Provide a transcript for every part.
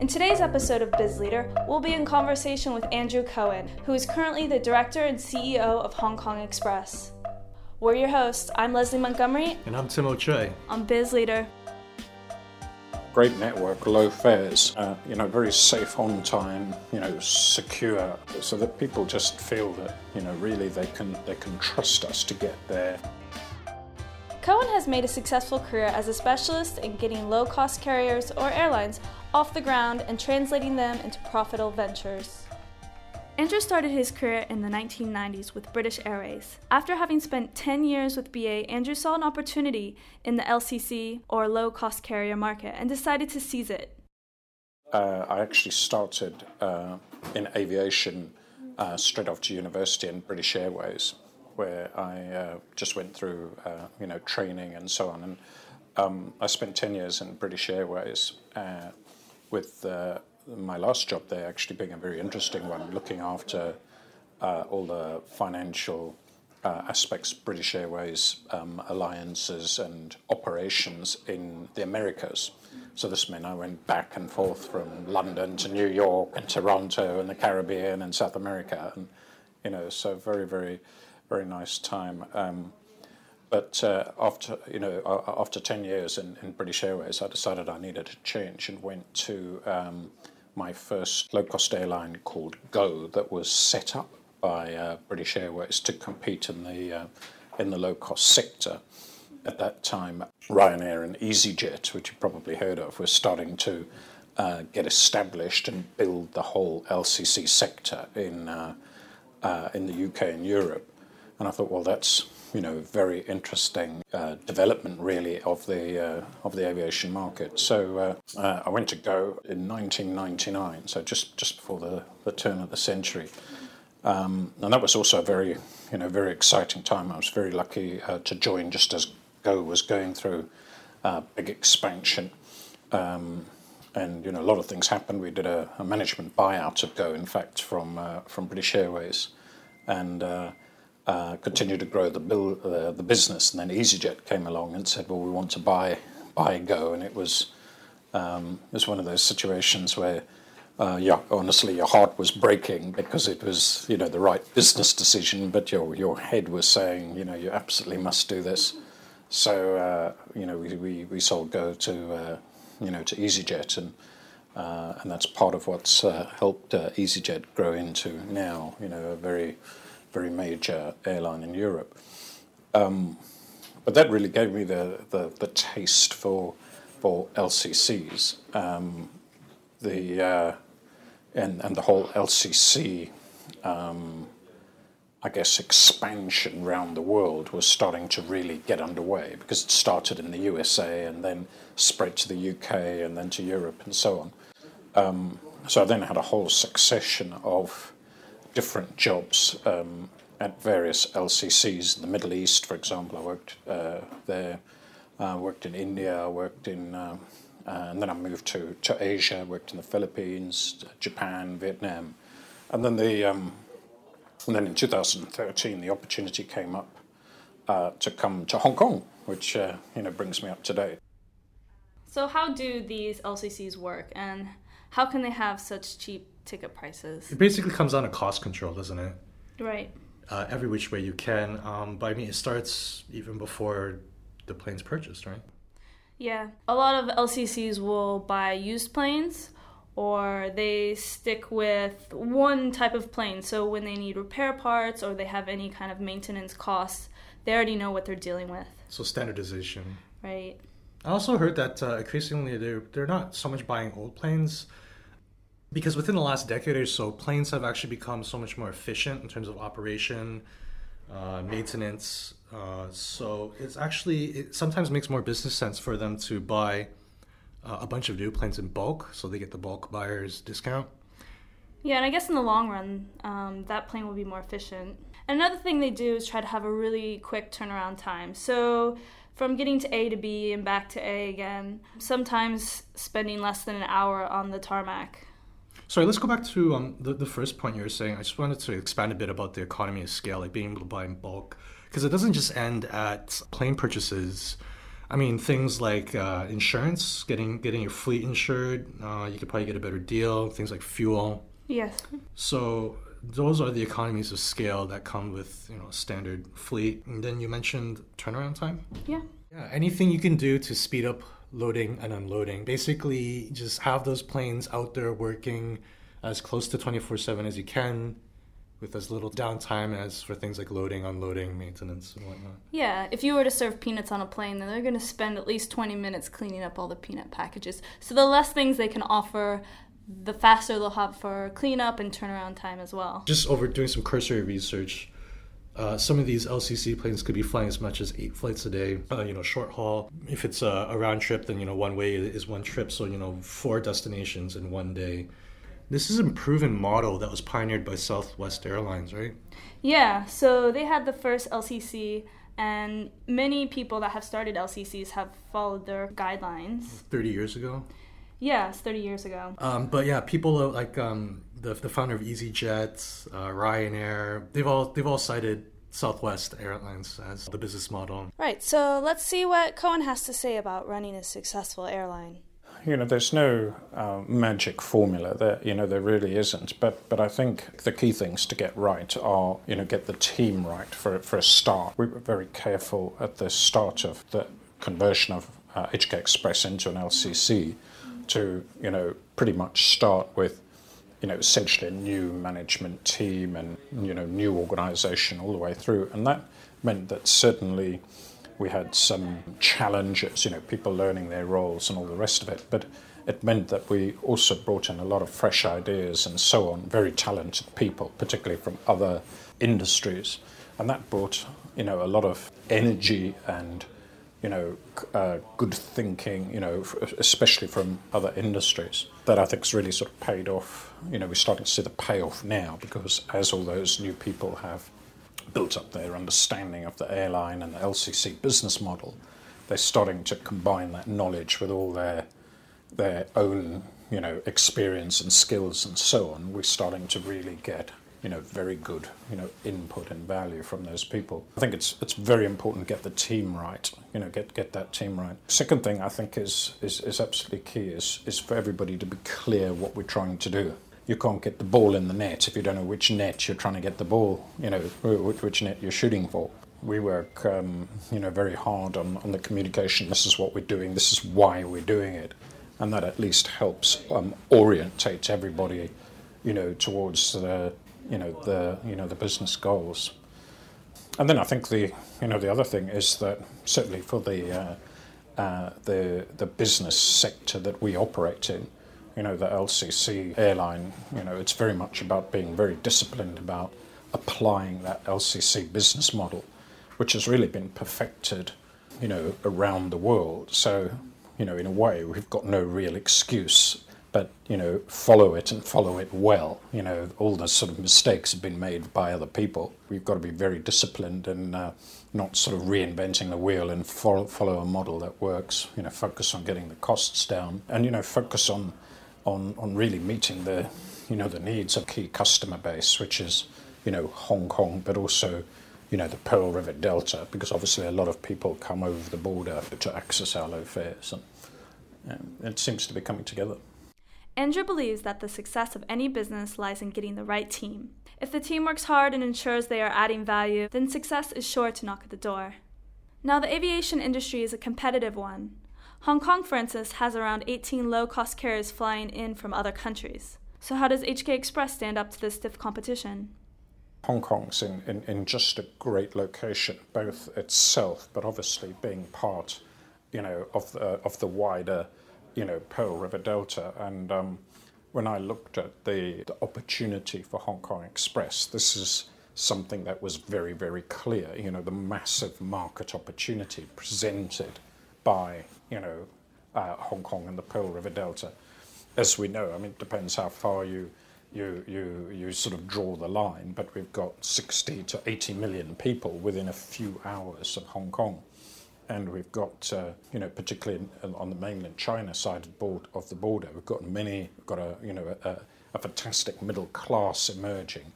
In today's episode of Biz Leader, we'll be in conversation with Andrew Cohen, who is currently the director and CEO of Hong Kong Express. We're your hosts. I'm Leslie Montgomery. And I'm Tim O'Che. On Biz Leader. Great network, low fares, uh, you know, very safe on time, you know, secure, so that people just feel that, you know, really they can they can trust us to get there. Cohen has made a successful career as a specialist in getting low cost carriers or airlines off the ground and translating them into profitable ventures. Andrew started his career in the 1990s with British Airways. After having spent 10 years with BA, Andrew saw an opportunity in the LCC or low cost carrier market and decided to seize it. Uh, I actually started uh, in aviation uh, straight after university in British Airways, where I uh, just went through uh, you know training and so on. And um, I spent 10 years in British Airways uh, with uh, my last job there actually being a very interesting one, looking after uh, all the financial uh, aspects, British Airways um, alliances and operations in the Americas. So this meant I went back and forth from London to New York and Toronto and the Caribbean and South America, and you know, so very, very, very nice time. Um, but uh, after you know, after ten years in, in, British Airways, I decided I needed a change and went to um, my first low-cost airline called Go that was set up by uh, British Airways to compete in the uh, in the low-cost sector. At that time, Ryanair and EasyJet, which you probably heard of, were starting to uh, get established and build the whole LCC sector in uh, uh, in the UK and Europe. And I thought, well, that's you know very interesting uh, development really of the uh, of the aviation market. So uh, uh I went to Go in 1999, so just just before the, the turn of the century, um, and that was also a very you know very exciting time. I was very lucky uh, to join just as Go was going through uh, big expansion. Um, and you know a lot of things happened. We did a, a management buyout of Go, in fact, from from British Airways, and uh, continued to grow the, bill, uh, the business. And then EasyJet came along and said, "Well, we want to buy buy Go," and it was um, it was one of those situations where. Uh, yeah, honestly, your heart was breaking because it was, you know, the right business decision, but your your head was saying, you know, you absolutely must do this. So, uh, you know, we, we, we sold Go to, uh, you know, to EasyJet, and uh, and that's part of what's uh, helped uh, EasyJet grow into now, you know, a very very major airline in Europe. Um, but that really gave me the, the, the, taste for for LCCs. Um, the uh, and and the whole LCC, um, I guess, expansion around the world was starting to really get underway because it started in the USA and then spread to the UK and then to Europe and so on. Um, so I then had a whole succession of different jobs um, at various LCCs in the Middle East, for example. I worked uh, there, I worked in India, I worked in, uh, and then I moved to, to Asia, I worked in the Philippines, Japan, Vietnam. And then, the, um, and then in 2013, the opportunity came up uh, to come to Hong Kong, which uh, you know, brings me up to date. So, how do these LCCs work, and how can they have such cheap ticket prices. It basically comes down to cost control, doesn't it? Right. Uh, every which way you can. Um, but I mean, it starts even before the plane's purchased, right? Yeah. A lot of LCCs will buy used planes or they stick with one type of plane. So when they need repair parts or they have any kind of maintenance costs, they already know what they're dealing with. So standardization. Right. I also heard that uh, increasingly they're, they're not so much buying old planes because within the last decade or so, planes have actually become so much more efficient in terms of operation, uh, maintenance. Uh, so it's actually it sometimes makes more business sense for them to buy uh, a bunch of new planes in bulk, so they get the bulk buyer's discount. Yeah, and I guess in the long run, um, that plane will be more efficient. Another thing they do is try to have a really quick turnaround time. So from getting to A to B and back to A again, sometimes spending less than an hour on the tarmac. Sorry, let's go back to um, the, the first point you were saying. I just wanted to expand a bit about the economy of scale, like being able to buy in bulk, because it doesn't just end at plane purchases. I mean, things like uh, insurance, getting getting your fleet insured, uh, you could probably get a better deal. Things like fuel. Yes. So those are the economies of scale that come with you know standard fleet. And then you mentioned turnaround time. Yeah. Yeah. Anything you can do to speed up loading and unloading. Basically, just have those planes out there working as close to 24/7 as you can with as little downtime as for things like loading, unloading, maintenance, and whatnot. Yeah, if you were to serve peanuts on a plane, then they're going to spend at least 20 minutes cleaning up all the peanut packages. So the less things they can offer, the faster they'll have for cleanup and turnaround time as well. Just over doing some cursory research, uh, some of these LCC planes could be flying as much as eight flights a day. Uh, you know, short haul. If it's a, a round trip, then you know one way is one trip. So you know, four destinations in one day. This is a proven model that was pioneered by Southwest Airlines, right? Yeah, so they had the first LCC, and many people that have started LCCs have followed their guidelines. 30 years ago? Yeah, it's 30 years ago. Um, but yeah, people like um, the, the founder of EasyJet, uh, Ryanair, they've all, they've all cited Southwest Airlines as the business model. Right, so let's see what Cohen has to say about running a successful airline you know, there's no uh, magic formula there. You know, there really isn't. But but I think the key things to get right are, you know, get the team right for for a start. We were very careful at the start of the conversion of uh, HK Express into an LCC to, you know, pretty much start with, you know, essentially a new management team and you know new organisation all the way through, and that meant that certainly we had some challenges, you know, people learning their roles and all the rest of it. But it meant that we also brought in a lot of fresh ideas and so on, very talented people, particularly from other industries. And that brought, you know, a lot of energy and, you know, uh, good thinking, you know, especially from other industries. That I think has really sort of paid off. You know, we're starting to see the payoff now because as all those new people have built up their understanding of the airline and the LCC business model, they're starting to combine that knowledge with all their their own you know experience and skills and so on. We're starting to really get you know very good you know input and value from those people. I think it's it's very important to get the team right. You know get get that team right. Second thing I think is is, is absolutely key is is for everybody to be clear what we're trying to do you can't get the ball in the net if you don't know which net you're trying to get the ball, you know, which net you're shooting for. We work, um, you know, very hard on, on the communication. This is what we're doing. This is why we're doing it, and that at least helps um, orientate everybody, you know, towards the, you know, the, you know, the business goals. And then I think the, you know, the other thing is that certainly for the, uh, uh, the, the business sector that we operate in, you know, the LCC airline, you know, it's very much about being very disciplined about applying that LCC business model, which has really been perfected, you know, around the world. So, you know, in a way, we've got no real excuse but you know follow it and follow it well. You know all the sort of mistakes have been made by other people. We've got to be very disciplined and uh, not sort of reinventing the wheel and follow, a model that works. You know focus on getting the costs down and you know focus on on, on really meeting the, you know, the needs of key customer base, which is, you know, Hong Kong, but also, you know, the Pearl River Delta, because obviously a lot of people come over the border to access our low fares, and, and it seems to be coming together. Andrew believes that the success of any business lies in getting the right team. If the team works hard and ensures they are adding value, then success is sure to knock at the door. Now, the aviation industry is a competitive one. Hong Kong, for instance, has around 18 low cost carriers flying in from other countries. So, how does HK Express stand up to this stiff competition? Hong Kong's in, in, in just a great location, both itself, but obviously being part, you know, of the, of the wider, you know, Pearl River Delta. And um, when I looked at the, the opportunity for Hong Kong Express, this is something that was very, very clear. You know, the massive market opportunity presented by you know uh, Hong Kong and the Pearl River Delta. As we know, I mean, it depends how far you you you you sort of draw the line, but we've got 60 to 80 million people within a few hours of Hong Kong. And we've got, uh, you know, particularly in, on the mainland China side of the border, we've got many, we've got a, you know, a, a fantastic middle class emerging.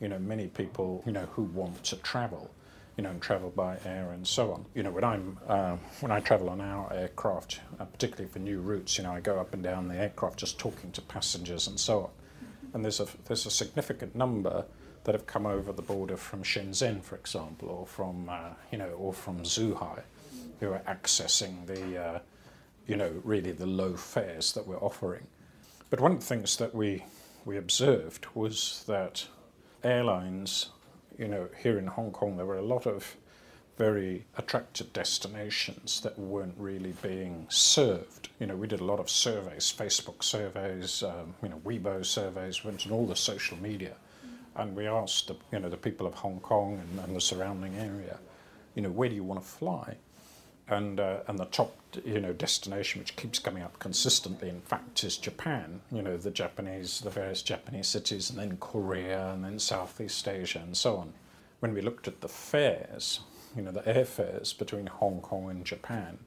You know, many people, you know, who want to travel you know, and travel by air and so on. You know, when I'm uh, when I travel on our aircraft, uh, particularly for new routes, you know, I go up and down the aircraft just talking to passengers and so on. And there's a there's a significant number that have come over the border from Shenzhen, for example, or from uh, you know, or from Zhuhai, who are accessing the uh, you know really the low fares that we're offering. But one of the things that we we observed was that airlines you know, here in Hong Kong, there were a lot of very attractive destinations that weren't really being served. You know, we did a lot of surveys, Facebook surveys, um, you know, Weibo surveys, went on all the social media, and we asked, the, you know, the people of Hong Kong and, and the surrounding area, you know, where do you want to fly? And uh, and the top, you know, destination which keeps coming up consistently, in fact, is Japan. You know, the Japanese, the various Japanese cities, and then Korea, and then Southeast Asia, and so on. When we looked at the fares, you know, the airfares between Hong Kong and Japan,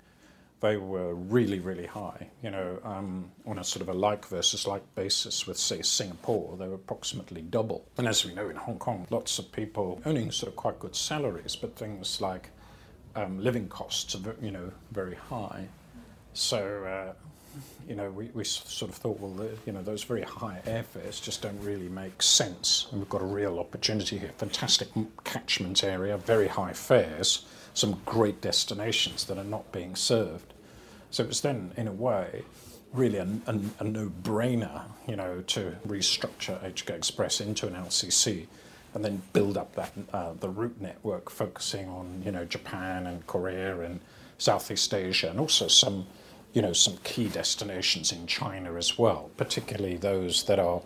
they were really, really high. You know, um, on a sort of a like versus like basis with, say, Singapore, they were approximately double. And as we know in Hong Kong, lots of people earning sort of quite good salaries, but things like um, living costs are you know very high. So uh, you know we, we sort of thought well the, you know those very high airfares just don't really make sense. And we've got a real opportunity here. Fantastic catchment area, very high fares, some great destinations that are not being served. So it was then in a way really a, a, a no-brainer, you know, to restructure HK Express into an LCC and then build up that uh, the route network, focusing on you know Japan and Korea and Southeast Asia, and also some you know some key destinations in China as well, particularly those that are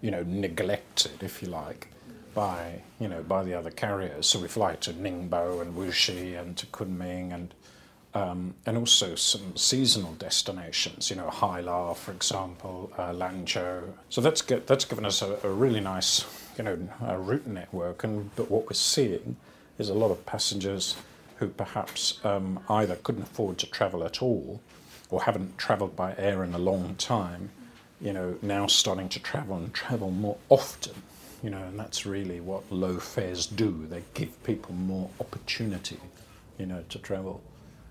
you know neglected, if you like, by you know by the other carriers. So we fly to Ningbo and Wuxi and to Kunming and um, and also some seasonal destinations, you know, Hailar, for example, uh, Lanzhou. So that's get, that's given us a, a really nice you know, route network. And but what we're seeing is a lot of passengers who perhaps um, either couldn't afford to travel at all, or haven't travelled by air in a long time. You know, now starting to travel and travel more often. You know, and that's really what low fares do. They give people more opportunity, you know, to travel,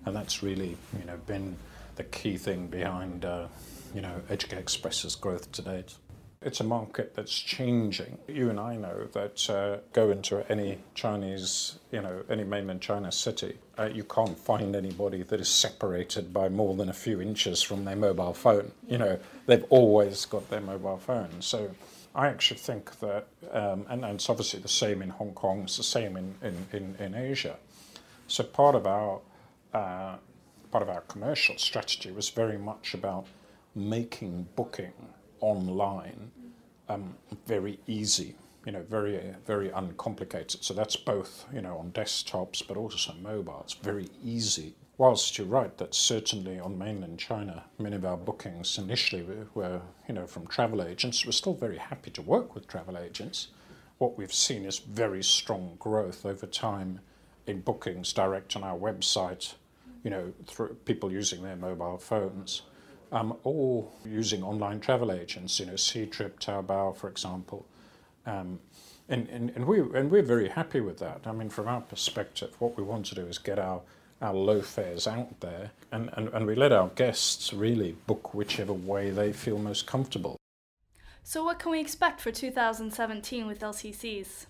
and that's really you know been the key thing behind uh, you know HK Express's growth to date. It's a market that's changing. You and I know that uh, go into any Chinese, you know, any mainland China city, uh, you can't find anybody that is separated by more than a few inches from their mobile phone. You know, they've always got their mobile phone. So I actually think that, um, and, and, it's obviously the same in Hong Kong, it's the same in, in, in, in Asia. So part of our part of our commercial strategy was very much about making booking online um, very easy, you know, very, very uncomplicated. So that's both, you know, on desktops, but also mobile. It's very easy. Whilst you're right that certainly on mainland China, many of our bookings initially were, you know, from travel agents. We're still very happy to work with travel agents. What we've seen is very strong growth over time in bookings direct on our website, you know, through people using their mobile phones um, or using online travel agents, you know, Ctrip, Taobao, for example. Um, and, and, and, we, and we're very happy with that. I mean, from our perspective, what we want to do is get our, our low fares out there and, and, and we let our guests really book whichever way they feel most comfortable. So, what can we expect for 2017 with LCCs?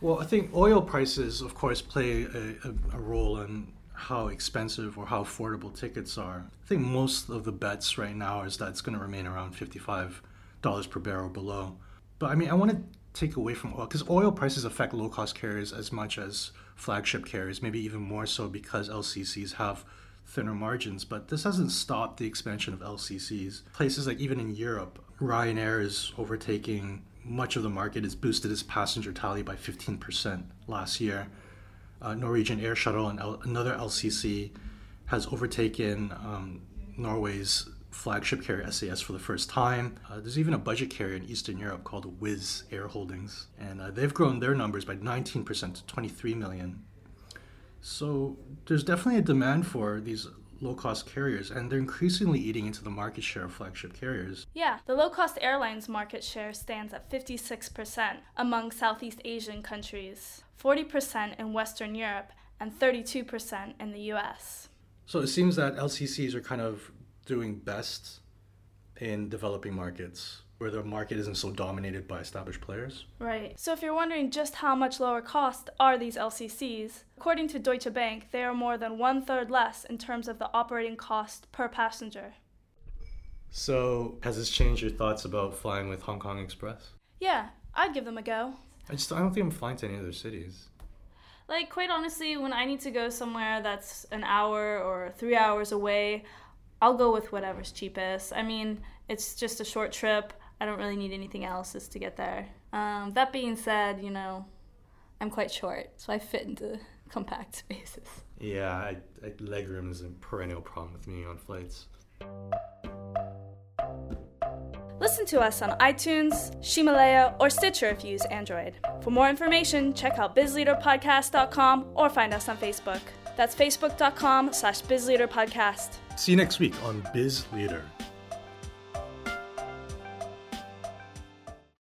Well, I think oil prices, of course, play a, a, a role in how expensive or how affordable tickets are. I think most of the bets right now is that it's going to remain around $55 per barrel below. But I mean, I want to take away from oil because oil prices affect low cost carriers as much as flagship carriers, maybe even more so because LCCs have thinner margins. But this hasn't stopped the expansion of LCCs. Places like even in Europe, Ryanair is overtaking much of the market, It's boosted its passenger tally by 15% last year uh, Norwegian Air Shuttle and L- another LCC has overtaken um, Norway's flagship carrier SAS for the first time. Uh, there's even a budget carrier in Eastern Europe called Wizz Air Holdings, and uh, they've grown their numbers by 19% to 23 million. So there's definitely a demand for these low cost carriers, and they're increasingly eating into the market share of flagship carriers. Yeah, the low cost airlines market share stands at 56% among Southeast Asian countries, 40% in Western Europe, and 32% in the US. So it seems that LCCs are kind of doing best in developing markets where the market isn't so dominated by established players. Right. So if you're wondering just how much lower cost are these LCCs, according to Deutsche Bank, they are more than one third less in terms of the operating cost per passenger. So has this changed your thoughts about flying with Hong Kong Express? Yeah, I'd give them a go. I just I don't think I'm flying to any other cities. Like quite honestly, when I need to go somewhere that's an hour or three hours away, I'll go with whatever's cheapest. I mean, it's just a short trip. I don't really need anything else just to get there. Um, that being said, you know, I'm quite short, so I fit into compact spaces. Yeah, I, I, legroom is a perennial problem with me on flights. Listen to us on iTunes, Ximalaya, or Stitcher if you use Android. For more information, check out bizleaderpodcast.com or find us on Facebook. That's facebook.com slash bizleaderpodcast. See you next week on Biz Leader.